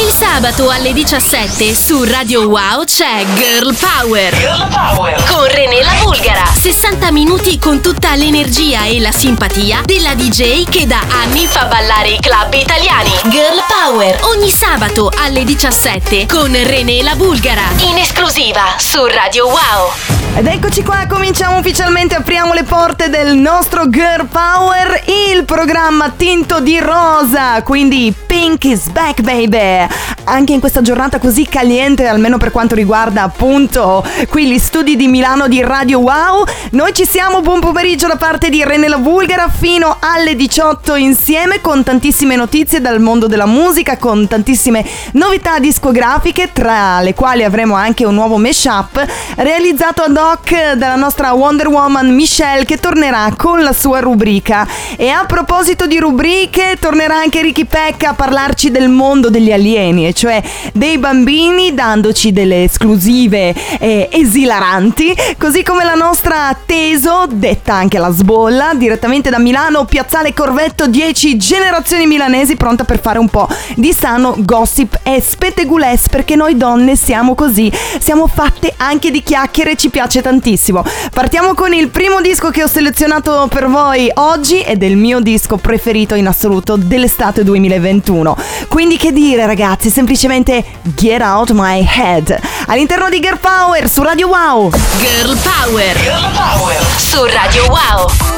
Il sabato alle 17 su Radio Wow c'è Girl Power. Girl Power. Con René la Bulgara. 60 minuti con tutta l'energia e la simpatia della DJ che da anni fa ballare i club italiani. Girl Power. Ogni sabato alle 17 con René la Bulgara. In esclusiva su Radio Wow. Ed eccoci qua, cominciamo ufficialmente, apriamo le porte del nostro Girl Power, il programma tinto di rosa, quindi Pink is back baby. Anche in questa giornata così caliente, almeno per quanto riguarda appunto qui gli studi di Milano di Radio Wow, noi ci siamo, buon pomeriggio da parte di René La Vulgara fino alle 18 insieme con tantissime notizie dal mondo della musica, con tantissime novità discografiche, tra le quali avremo anche un nuovo mashup realizzato ad hoc dalla nostra Wonder Woman Michelle che tornerà con la sua rubrica. E a proposito di rubriche, tornerà anche Ricky Peck a parlarci del mondo degli alieni, e cioè dei bambini, dandoci delle esclusive eh, esilaranti, così come la nostra Teso, detta anche la sbolla, direttamente da Milano, Piazzale Corvetto 10 generazioni milanesi, pronta per fare un po' di sano gossip e spetegules, perché noi donne siamo così, siamo fatte anche di chiacchiere, ci piace tantissimo. Partiamo con il primo disco che ho selezionato per voi oggi ed è il mio disco preferito in assoluto dell'estate 2021. Quindi che dire ragazzi, semplicemente Get Out My Head. All'interno di Girl Power su Radio Wow. Girl Power. Girl Power. Su Radio Wow.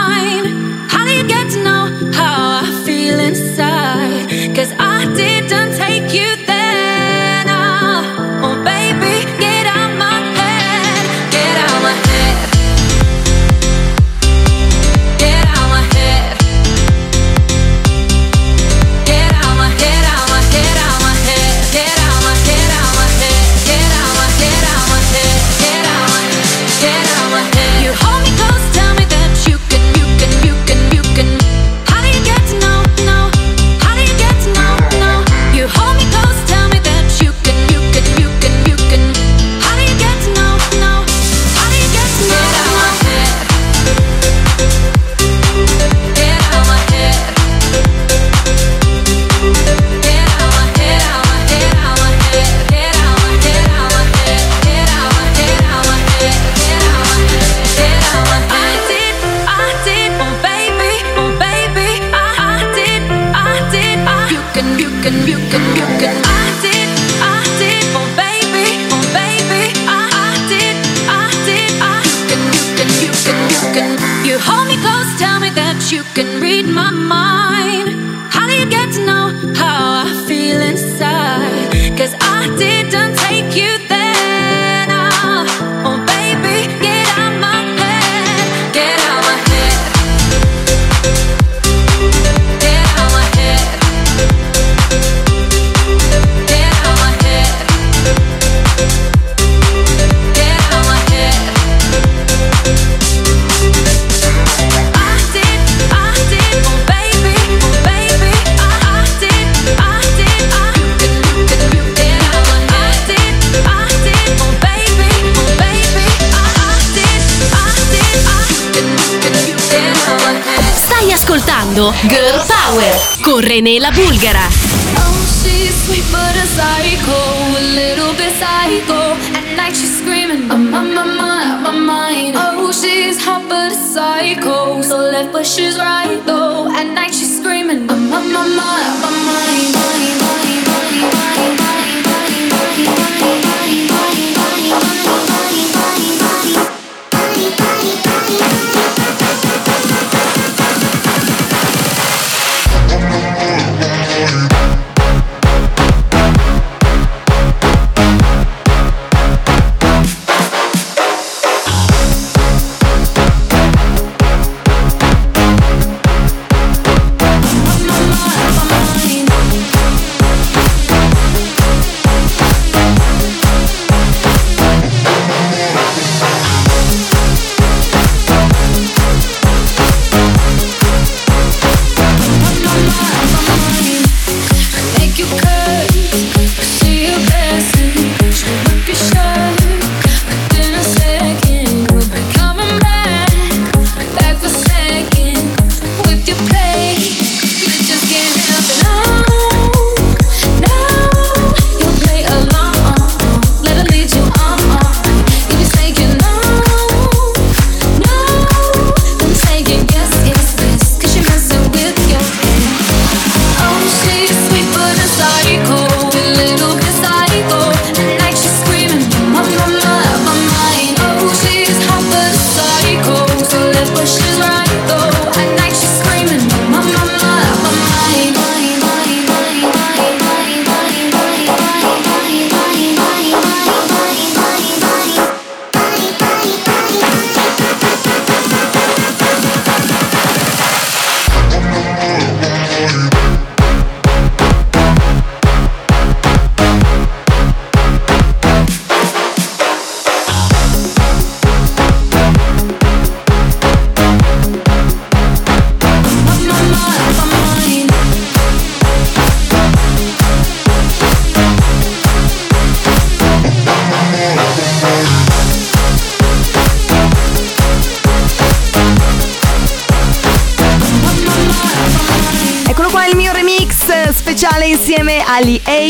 René la Bulgara. Oh, she's sweet but a psycho, a little bit psycho. At night she's screaming, I'm on my mind, my mind. Oh, she's hot but a psycho, so left but she's right though. At night she's screaming, I'm on my mind, my mind.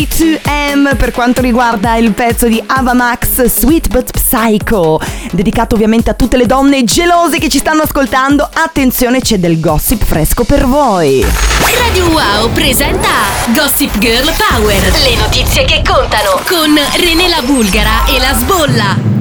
A2M per quanto riguarda il pezzo di Ava Max Sweet But Psycho, dedicato ovviamente a tutte le donne gelose che ci stanno ascoltando. Attenzione, c'è del gossip fresco per voi. Radio Wow presenta Gossip Girl Power. Le notizie che contano con René la Bulgara e la Sbolla.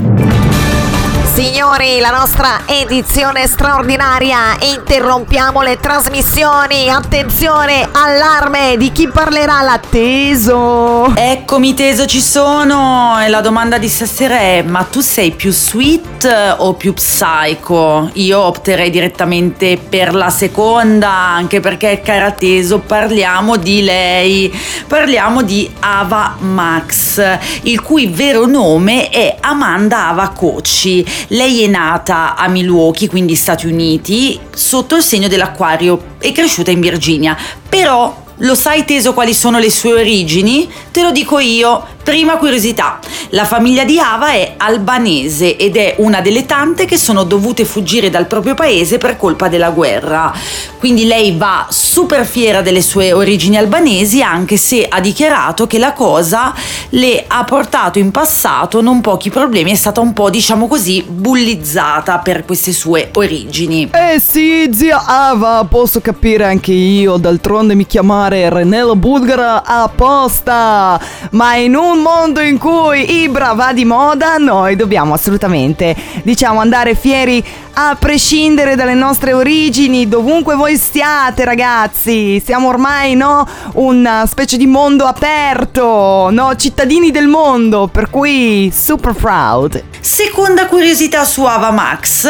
Signori, la nostra edizione straordinaria. Interrompiamo le trasmissioni. Attenzione, allarme di chi parlerà l'atteso. Eccomi Teso, ci sono! E la domanda di stasera è, ma tu sei più sweet o più psycho? Io opterei direttamente per la seconda, anche perché, cara Teso, parliamo di lei. Parliamo di Ava Max, il cui vero nome è Amanda Ava Cocci. Lei è nata a Milwaukee, quindi Stati Uniti, sotto il segno dell'acquario, è cresciuta in Virginia. Però lo sai teso quali sono le sue origini? Te lo dico io. Prima curiosità, la famiglia di Ava è albanese ed è una delle tante che sono dovute fuggire dal proprio paese per colpa della guerra. Quindi lei va super fiera delle sue origini albanesi anche se ha dichiarato che la cosa le ha portato in passato non pochi problemi, è stata un po' diciamo così bullizzata per queste sue origini. Eh sì, zia Ava, posso capire anche io, d'altronde mi chiamare Renella Bulgara apposta. Ma in un mondo in cui Ibra va di moda, noi dobbiamo assolutamente, diciamo, andare fieri a prescindere dalle nostre origini, dovunque voi stiate, ragazzi. Siamo ormai, no, una specie di mondo aperto, no, cittadini del mondo, per cui super proud. Seconda curiosità su Ava Max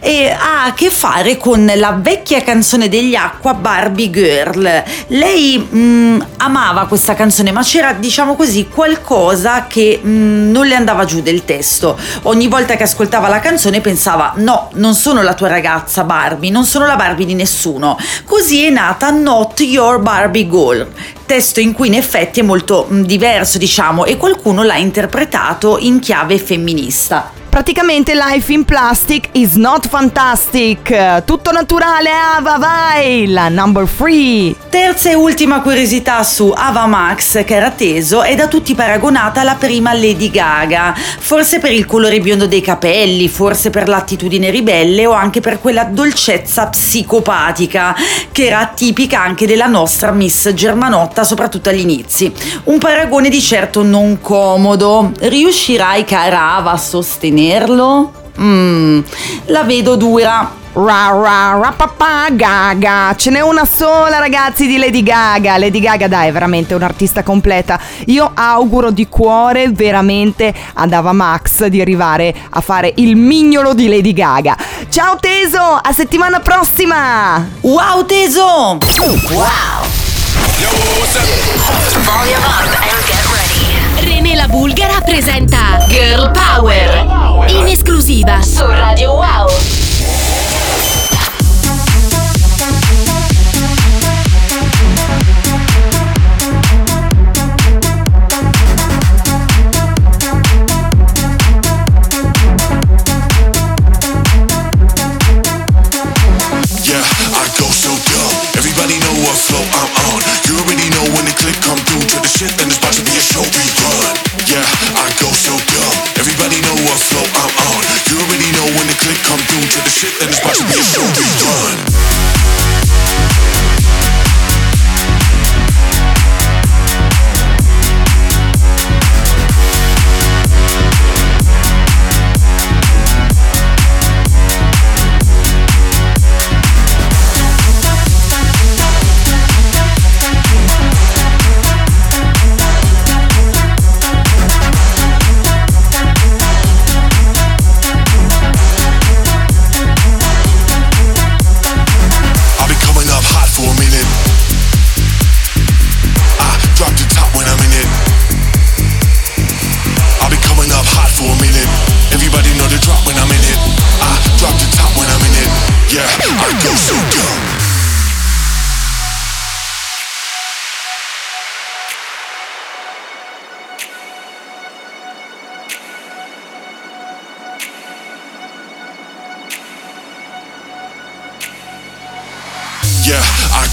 eh, ha a che fare con la vecchia canzone degli Acqua Barbie Girl. Lei mm, amava questa canzone, ma c'era, diciamo così, qualcosa che mm, non le andava giù del testo. Ogni volta che ascoltava la canzone pensava: no, non sono la tua ragazza Barbie, non sono la Barbie di nessuno. Così è nata Not Your Barbie Girl testo in cui in effetti è molto mm, diverso, diciamo, e qualcuno l'ha interpretato in chiave femminista. Praticamente Life in Plastic is not fantastic. Tutto naturale, Ava, vai! La number three. Terza e ultima curiosità su Ava Max, che era teso, è da tutti paragonata alla prima Lady Gaga, forse per il colore biondo dei capelli, forse per l'attitudine ribelle o anche per quella dolcezza psicopatica che era tipica anche della nostra Miss Germanotta, soprattutto agli inizi. Un paragone di certo non comodo. Riuscirai, cara Ava, a sostenerlo? Mmm, la vedo dura. Ra ra ra papà Gaga. Ce n'è una sola, ragazzi, di Lady Gaga. Lady Gaga, dai, è veramente un'artista completa. Io auguro di cuore veramente ad Ava Max di arrivare a fare il mignolo di Lady Gaga. Ciao Teso, a settimana prossima! Wow, teso! René la Bulgara presenta Girl Power in esclusiva su Radio 1.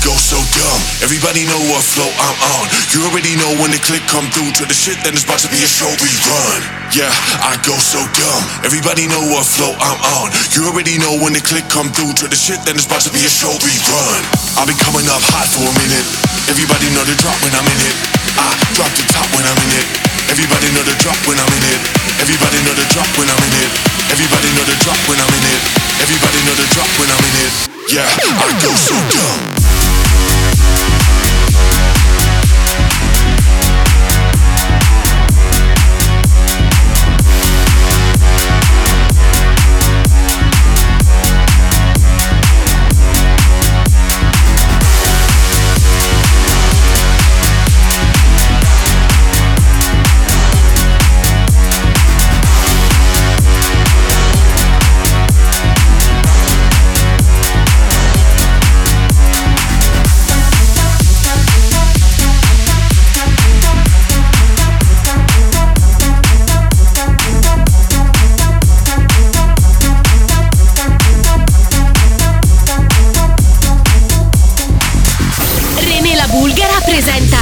Go so dumb. Everybody know what flow I'm on. You already know when the click come through to the shit, then it's about to be a show rerun. Yeah, I go so dumb. Everybody know what flow I'm on. You already know when the click come through to the shit, then it's about to be a show rerun. I've been coming up hot for a minute. Everybody know the drop when I'm in it. I drop the top when I'm in it. Everybody know the drop when I'm in it. Everybody know the drop when I'm in it. Everybody know the drop when I'm in it. Everybody know the drop when I'm in it. Yeah, I go so dumb. Presenta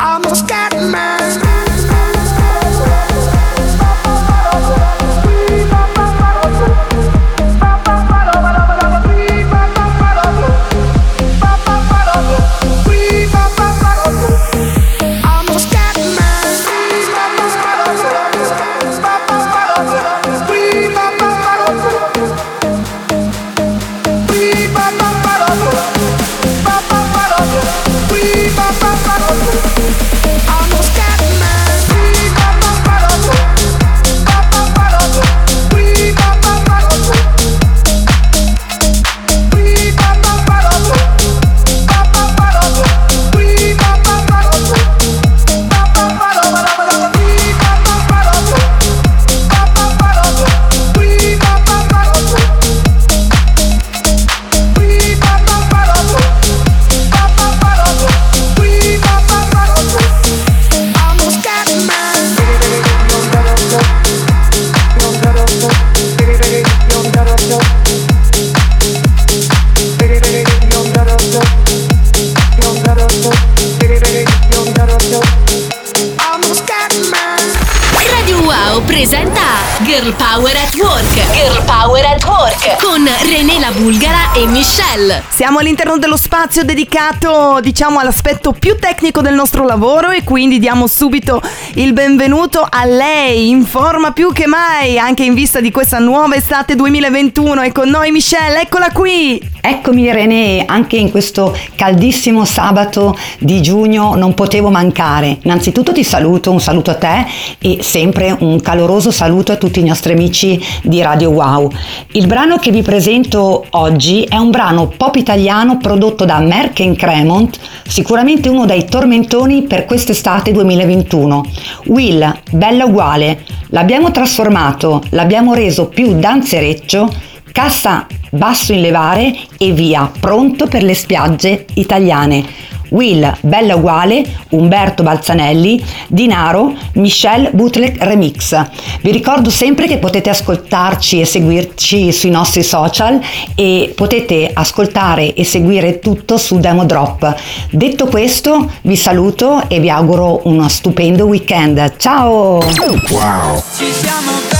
I'm a scat man. e Michelle. Siamo all'interno dello spazio dedicato, diciamo, all'aspetto più tecnico del nostro lavoro e quindi diamo subito il benvenuto a lei, in forma più che mai, anche in vista di questa nuova estate 2021. È con noi Michelle, eccola qui. Eccomi René, anche in questo caldissimo sabato di giugno non potevo mancare. Innanzitutto ti saluto, un saluto a te e sempre un caloroso saluto a tutti i nostri amici di Radio Wow. Il brano che vi presento oggi è un brano pop italiano prodotto da Merck Cremont, sicuramente uno dei tormentoni per quest'estate 2021. Will, bella uguale, l'abbiamo trasformato, l'abbiamo reso più danzereccio, cassa basso in levare e via, pronto per le spiagge italiane. Will, Bella Uguale, Umberto Balzanelli, Dinaro, Michelle Butlek Remix. Vi ricordo sempre che potete ascoltarci e seguirci sui nostri social e potete ascoltare e seguire tutto su Demo Drop. Detto questo, vi saluto e vi auguro uno stupendo weekend. Ciao! Wow.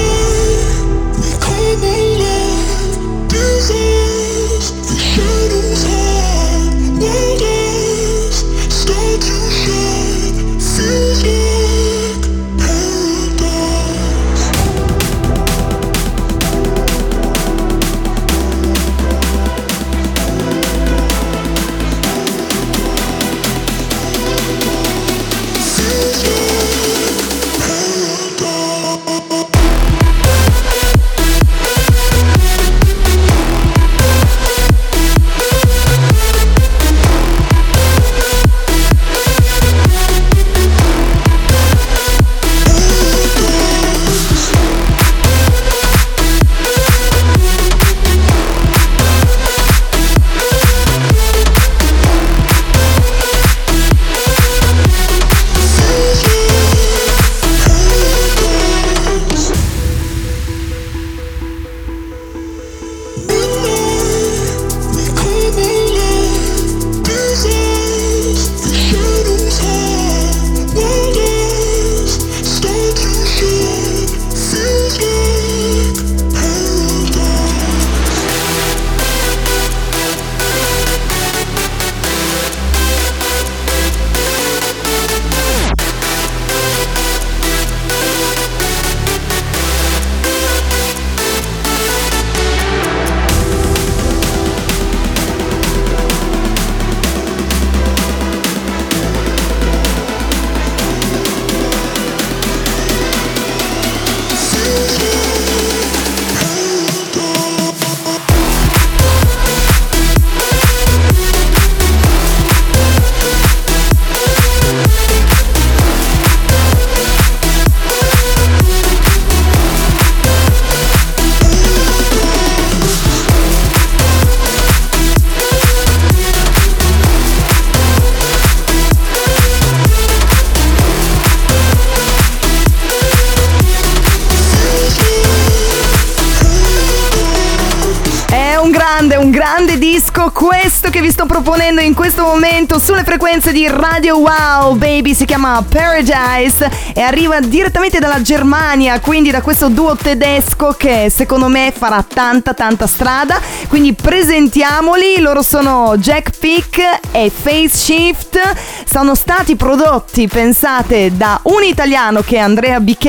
Questo che vi sto proponendo in questo momento sulle frequenze di Radio Wow Baby si chiama Paradise e arriva direttamente dalla Germania, quindi da questo duo tedesco che secondo me farà tanta tanta strada. Quindi presentiamoli, loro sono Jack Pick e Face Shift. Sono stati prodotti, pensate, da un italiano che è Andrea BK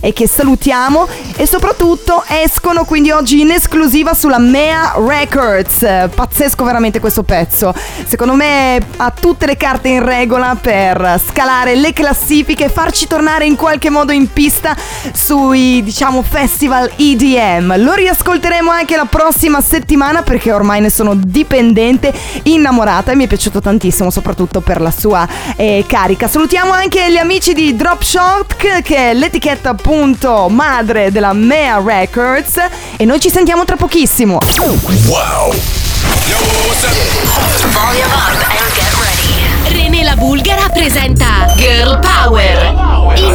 e che salutiamo e soprattutto escono quindi oggi in esclusiva sulla Mea Records. Pazzesco veramente questo pezzo. Secondo me ha tutte le carte in regola per scalare le classifiche e farci tornare in qualche modo in pista sui, diciamo, festival EDM. Lo riascolteremo anche la prossima settimana perché ormai ne sono dipendente, innamorata e mi è piaciuto tantissimo, soprattutto per la sua eh, carica. Salutiamo anche gli amici di Drop Shock che è l'etichetta appunto madre della Mea Records e noi ci sentiamo tra pochissimo. Wow. René la Bulgara presenta Girl Power in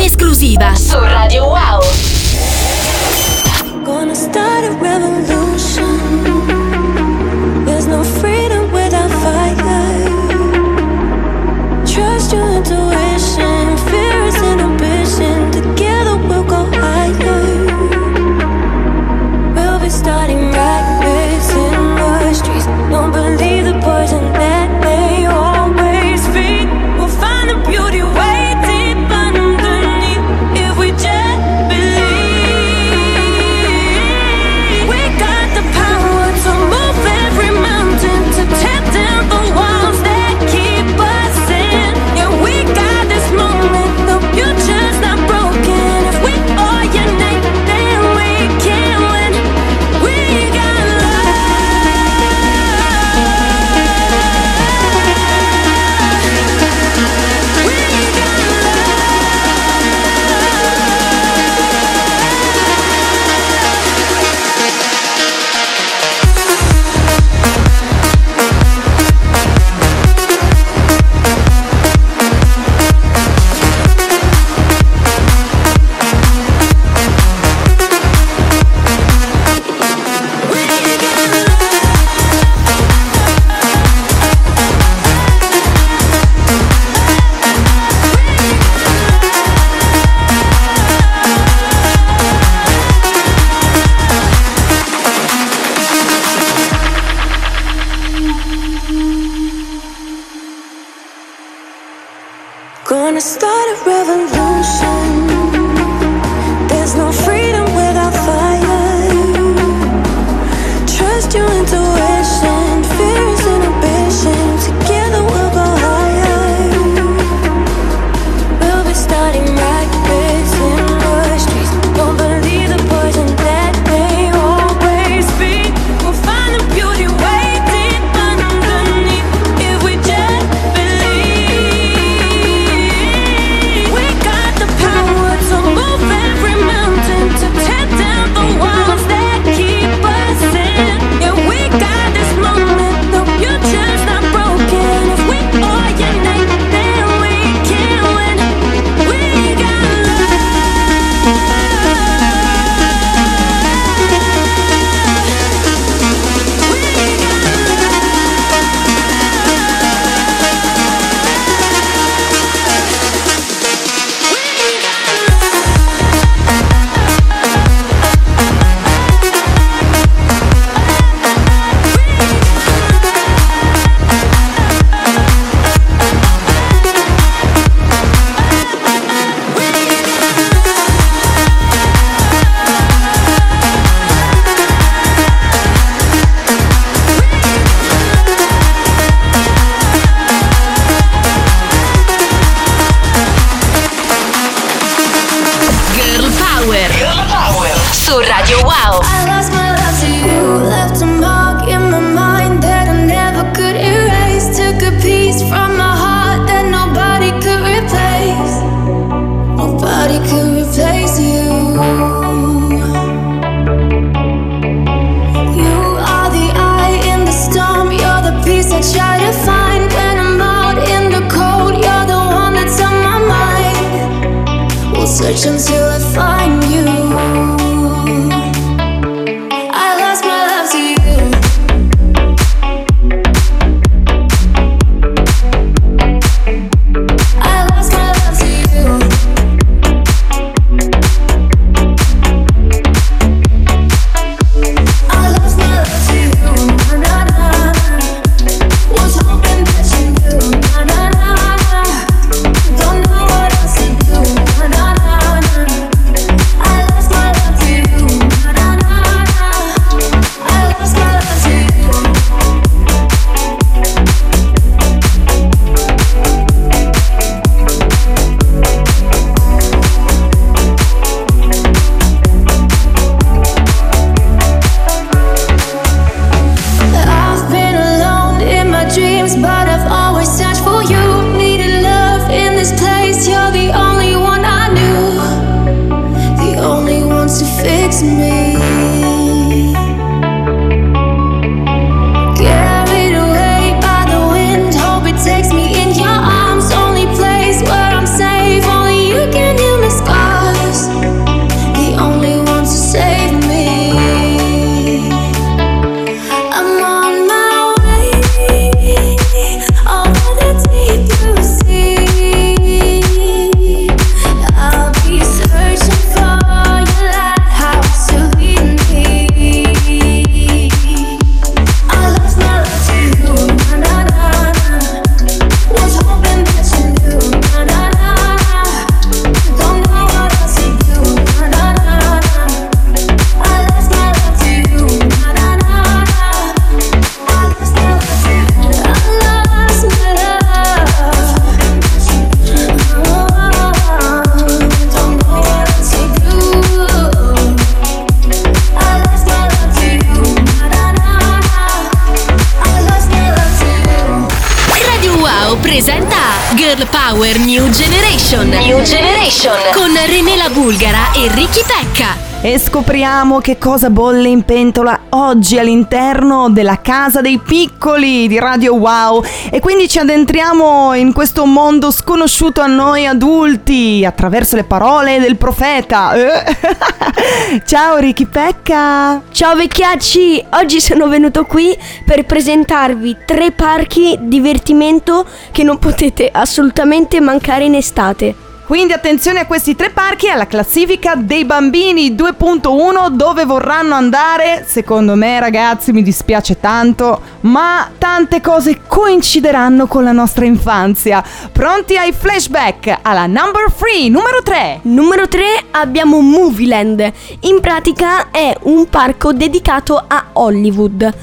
Power New Generation. New Generation con René la Bulgara e Ricky Pecca. E scopriamo che cosa bolle in pentola oggi all'interno della casa dei piccoli di Radio Wow. E quindi ci addentriamo in questo mondo sconosciuto a noi adulti attraverso le parole del profeta. Eh. Ciao Ricky Pecca. Ciao vecchiacci, oggi sono venuto qui per presentarvi tre parchi divertimento che non potete assolutamente mancare in estate. Quindi attenzione a questi tre parchi e alla classifica dei bambini 2.1 dove vorranno andare. Secondo me ragazzi mi dispiace tanto, ma tante cose coincideranno con la nostra infanzia. Pronti ai flashback alla number 3, numero 3. Numero 3 abbiamo Movieland, in pratica è un parco dedicato a Hollywood.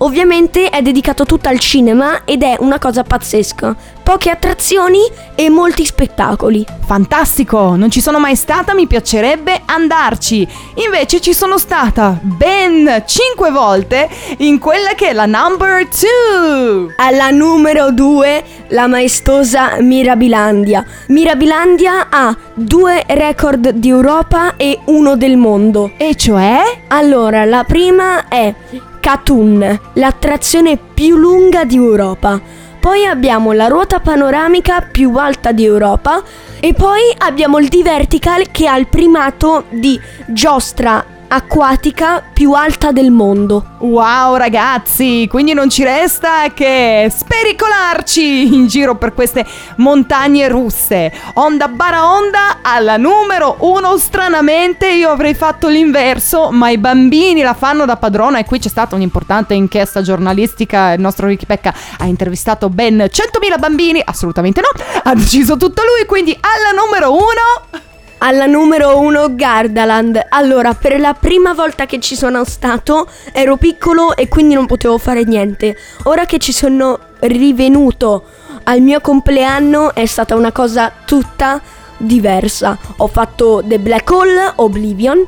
Ovviamente è dedicato tutto al cinema ed è una cosa pazzesca. Poche attrazioni e molti spettacoli. Fantastico, non ci sono mai stata, mi piacerebbe andarci. Invece ci sono stata ben 5 volte in quella che è la number 2. Alla numero 2 la maestosa Mirabilandia. Mirabilandia ha due record di Europa e uno del mondo. E cioè? Allora, la prima è Katun, l'attrazione più lunga di Europa. Poi abbiamo la ruota panoramica più alta di Europa e poi abbiamo il D-Vertical che ha il primato di giostra acquatica più alta del mondo. Wow ragazzi, quindi non ci resta che spericolarci in giro per queste montagne russe. Onda bara onda alla numero uno, stranamente io avrei fatto l'inverso, ma i bambini la fanno da padrona e qui c'è stata un'importante inchiesta giornalistica, il nostro Ricky Pecca ha intervistato ben 100.000 bambini, assolutamente no, ha deciso tutto lui, quindi alla numero uno... Alla numero 1 Gardaland. Allora, per la prima volta che ci sono stato ero piccolo e quindi non potevo fare niente. Ora che ci sono rivenuto al mio compleanno è stata una cosa tutta diversa. Ho fatto The Black Hole, Oblivion,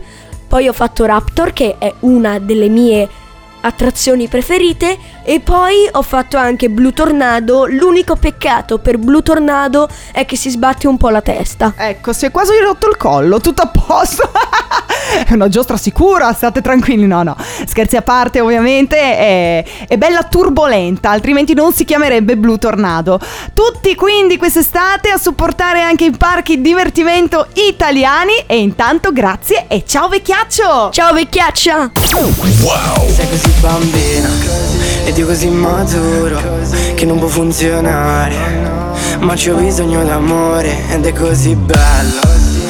poi ho fatto Raptor che è una delle mie attrazioni preferite e poi ho fatto anche Blue Tornado. L'unico peccato per Blue Tornado è che si sbatte un po' la testa. Ecco, si è quasi rotto il collo, tutto a posto. È una giostra sicura, state tranquilli. No, no, scherzi a parte, ovviamente. È, è bella turbolenta, altrimenti non si chiamerebbe Blue Tornado. Tutti quindi quest'estate a supportare anche i parchi divertimento italiani. E intanto grazie e ciao vecchiaccio! Ciao vecchiaccia! Sei così bambina ed io così maturo che non può funzionare. Ma c'ho bisogno d'amore ed è così bello.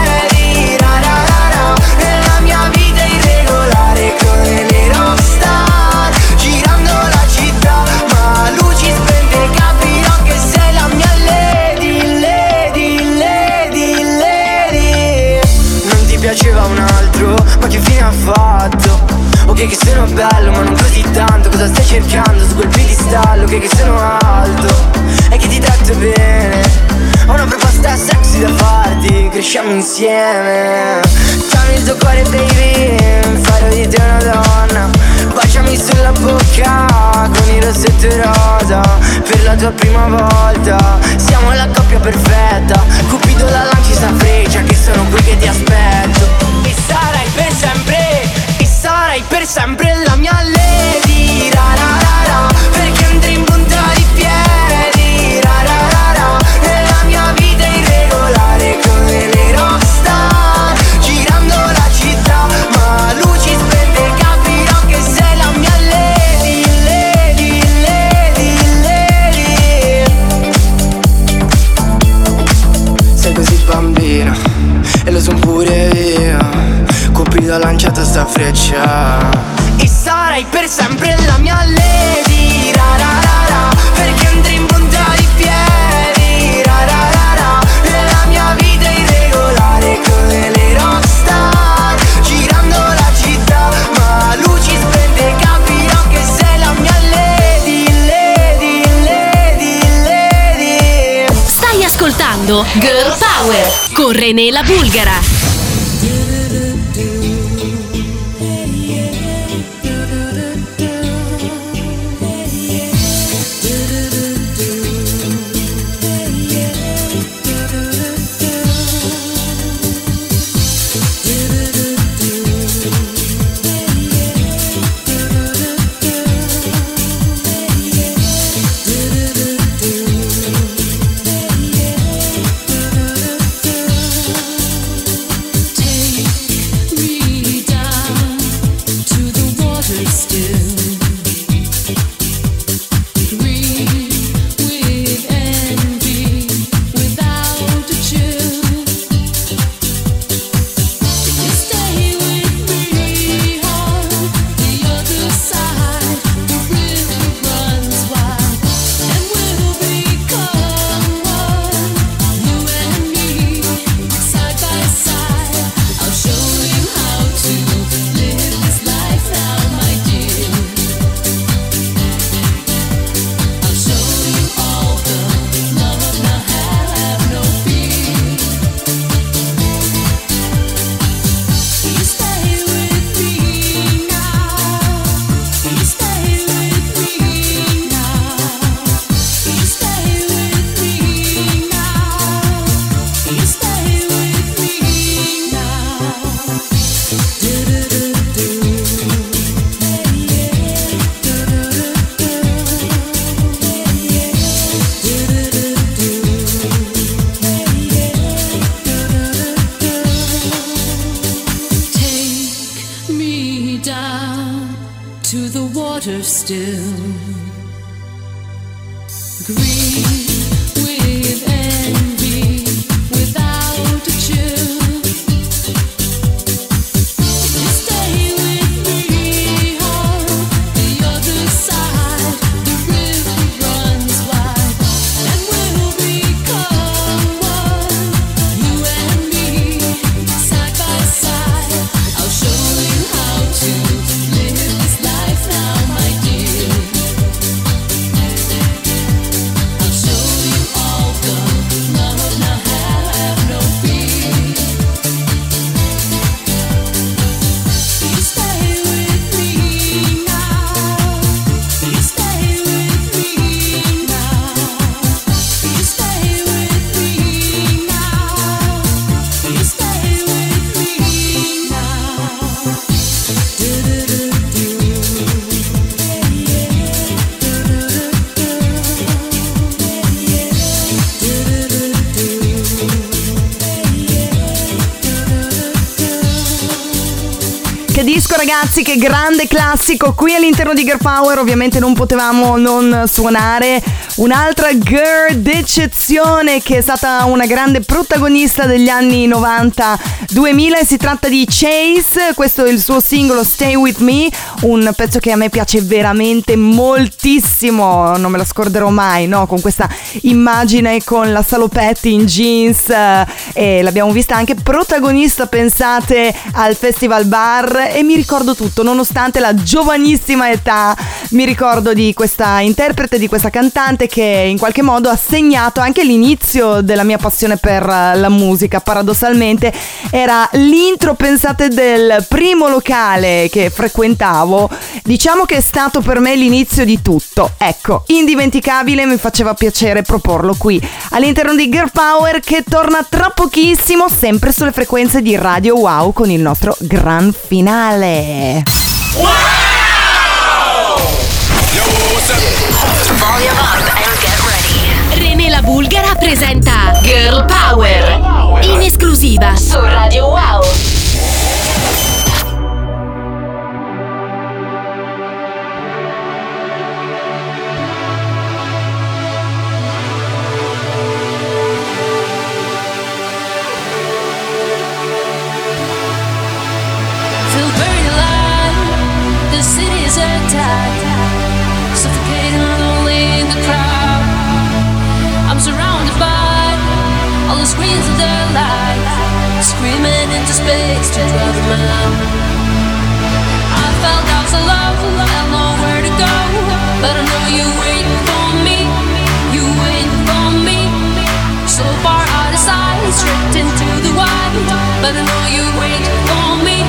che fatto? sono bello ma non così tanto. Cosa stai cercando su quel piedistallo? Che, che sono alto E che ti tratto bene. Ho una proposta sexy da farti Cresciamo insieme. Dammi il tuo cuore baby Farò di te una donna. Baciami sulla bocca Con il rossetto rosa Per la tua prima volta. Siamo la coppia perfetta Cupido la lanci sta freccia Che sono qui che ti aspetto per sempre la mia lady freccia E sarai per sempre la mia lady. Ra, ra, ra, ra, Perché andrei in punta di piedi. Ra, ra, ra, ra, Nella mia vita irregolare Come le rockstar. Girando la città Ma luci spente. Capirò che sei la mia lady Lady, lady, lady. Stai ascoltando Girl Power con René la Bulgara. Ragazzi, grande classico qui all'interno di Girl Power, ovviamente non potevamo non suonare un'altra girl d'eccezione che è stata una grande protagonista degli anni 90-2000 e si tratta di Chase, questo è il suo singolo Stay With Me, un pezzo che a me piace veramente moltissimo, non me lo scorderò mai, no? Con questa immagine con la salopetti in jeans eh, e l'abbiamo vista anche protagonista, pensate, al Festival Bar e mi ricordo ricordo tutto, nonostante la giovanissima età, mi ricordo di questa interprete, di questa cantante che in qualche modo ha segnato anche l'inizio della mia passione per eh, la musica. Paradossalmente era l'intro, pensate, del primo locale che frequentavo. Diciamo che è stato per me l'inizio di tutto. Ecco, indimenticabile, mi faceva piacere proporlo qui all'interno di Girl Power che torna tra pochissimo, sempre sulle frequenze di Radio Wow con il nostro gran finale. René la Bulgara presenta Girl Power in esclusiva su Radio Wow. To drive them out. I felt I was alone. I had nowhere to go. But I know you waiting for me. You waiting for me. So far out of sight, stripped into the white. But I know you waiting for me.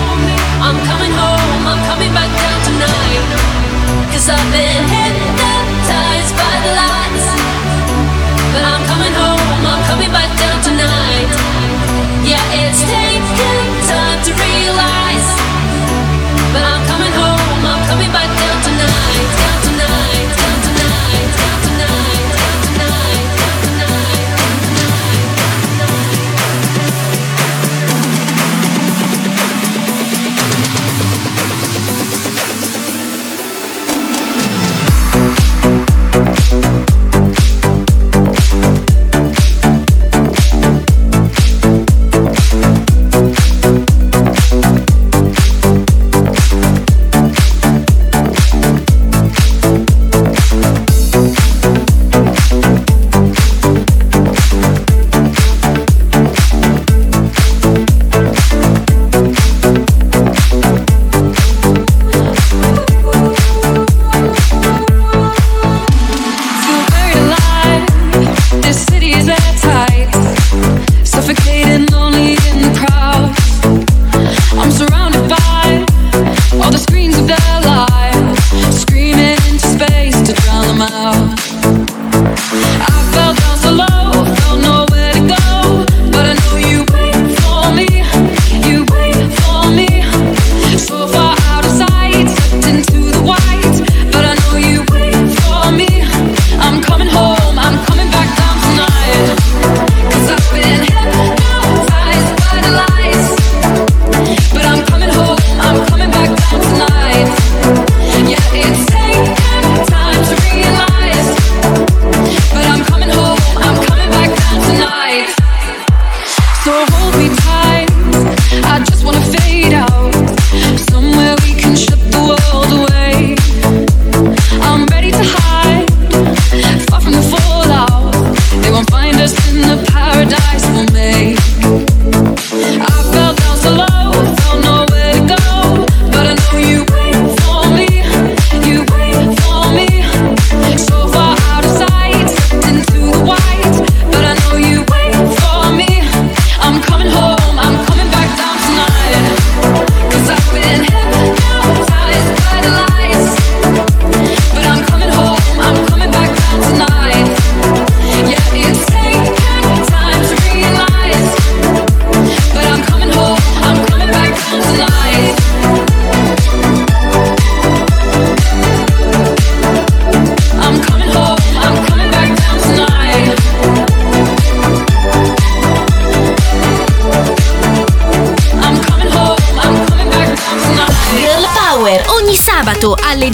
I'm coming home, I'm coming back down tonight. Cause I've been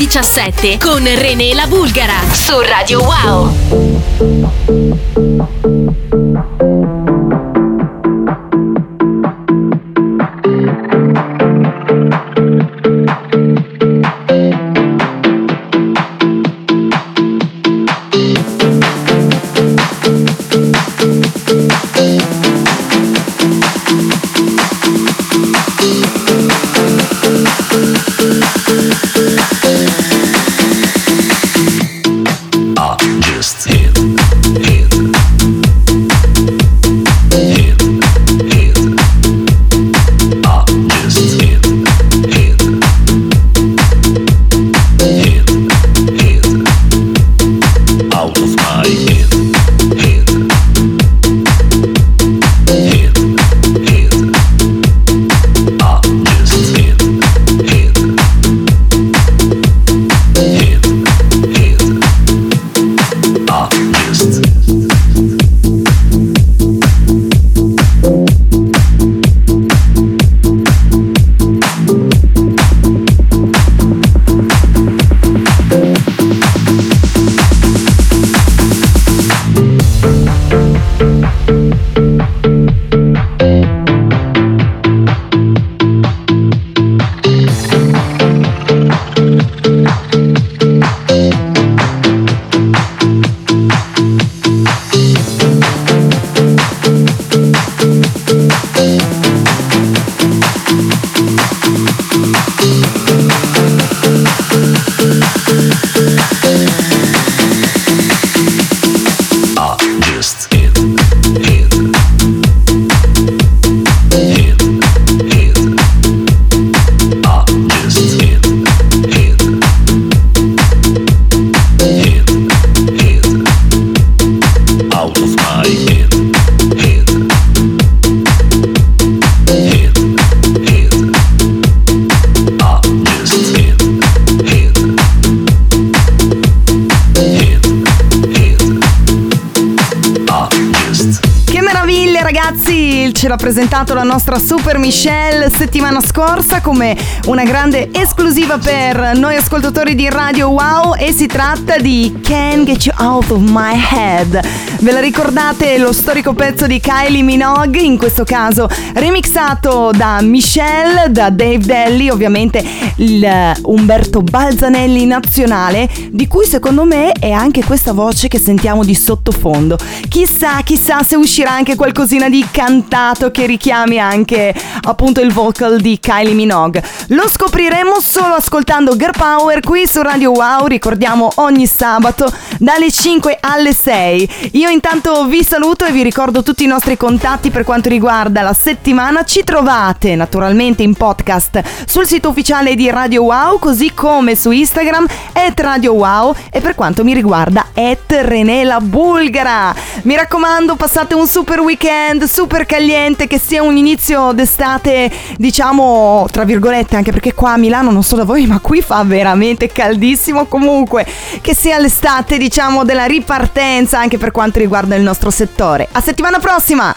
2017 con René La Bulgara su Radio Wow. Ce l'ha presentato la nostra Super Michelle settimana scorsa come una grande esclusiva per noi ascoltatori di Radio Wow e si tratta di Can't Get You Out of My Head. Ve la ricordate lo storico pezzo di Kylie Minogue, in questo caso remixato da Michelle, da Dave Delly, ovviamente Umberto Balzanelli nazionale, di cui secondo me è anche questa voce che sentiamo di sottofondo. Chissà, chissà se uscirà anche qualcosina di cantato che richiami anche appunto il vocal di Kylie Minogue. Lo scopriremo solo ascoltando Girl Power qui su Radio Wow, ricordiamo ogni sabato dalle 5 alle 6. Io intanto vi saluto e vi ricordo tutti i nostri contatti per quanto riguarda la settimana. Ci trovate naturalmente in podcast sul sito ufficiale di Radio Wow, così come su Instagram at Radio Wow e per quanto mi riguarda at René la Bulgara. Mi raccomando, passate un super weekend, super caliente, che sia un inizio d'estate, diciamo, tra virgolette, anche perché qua a Milano non so da voi, ma qui fa veramente caldissimo comunque, che sia l'estate, diciamo, della ripartenza anche per quanto riguarda il nostro settore. A settimana prossima!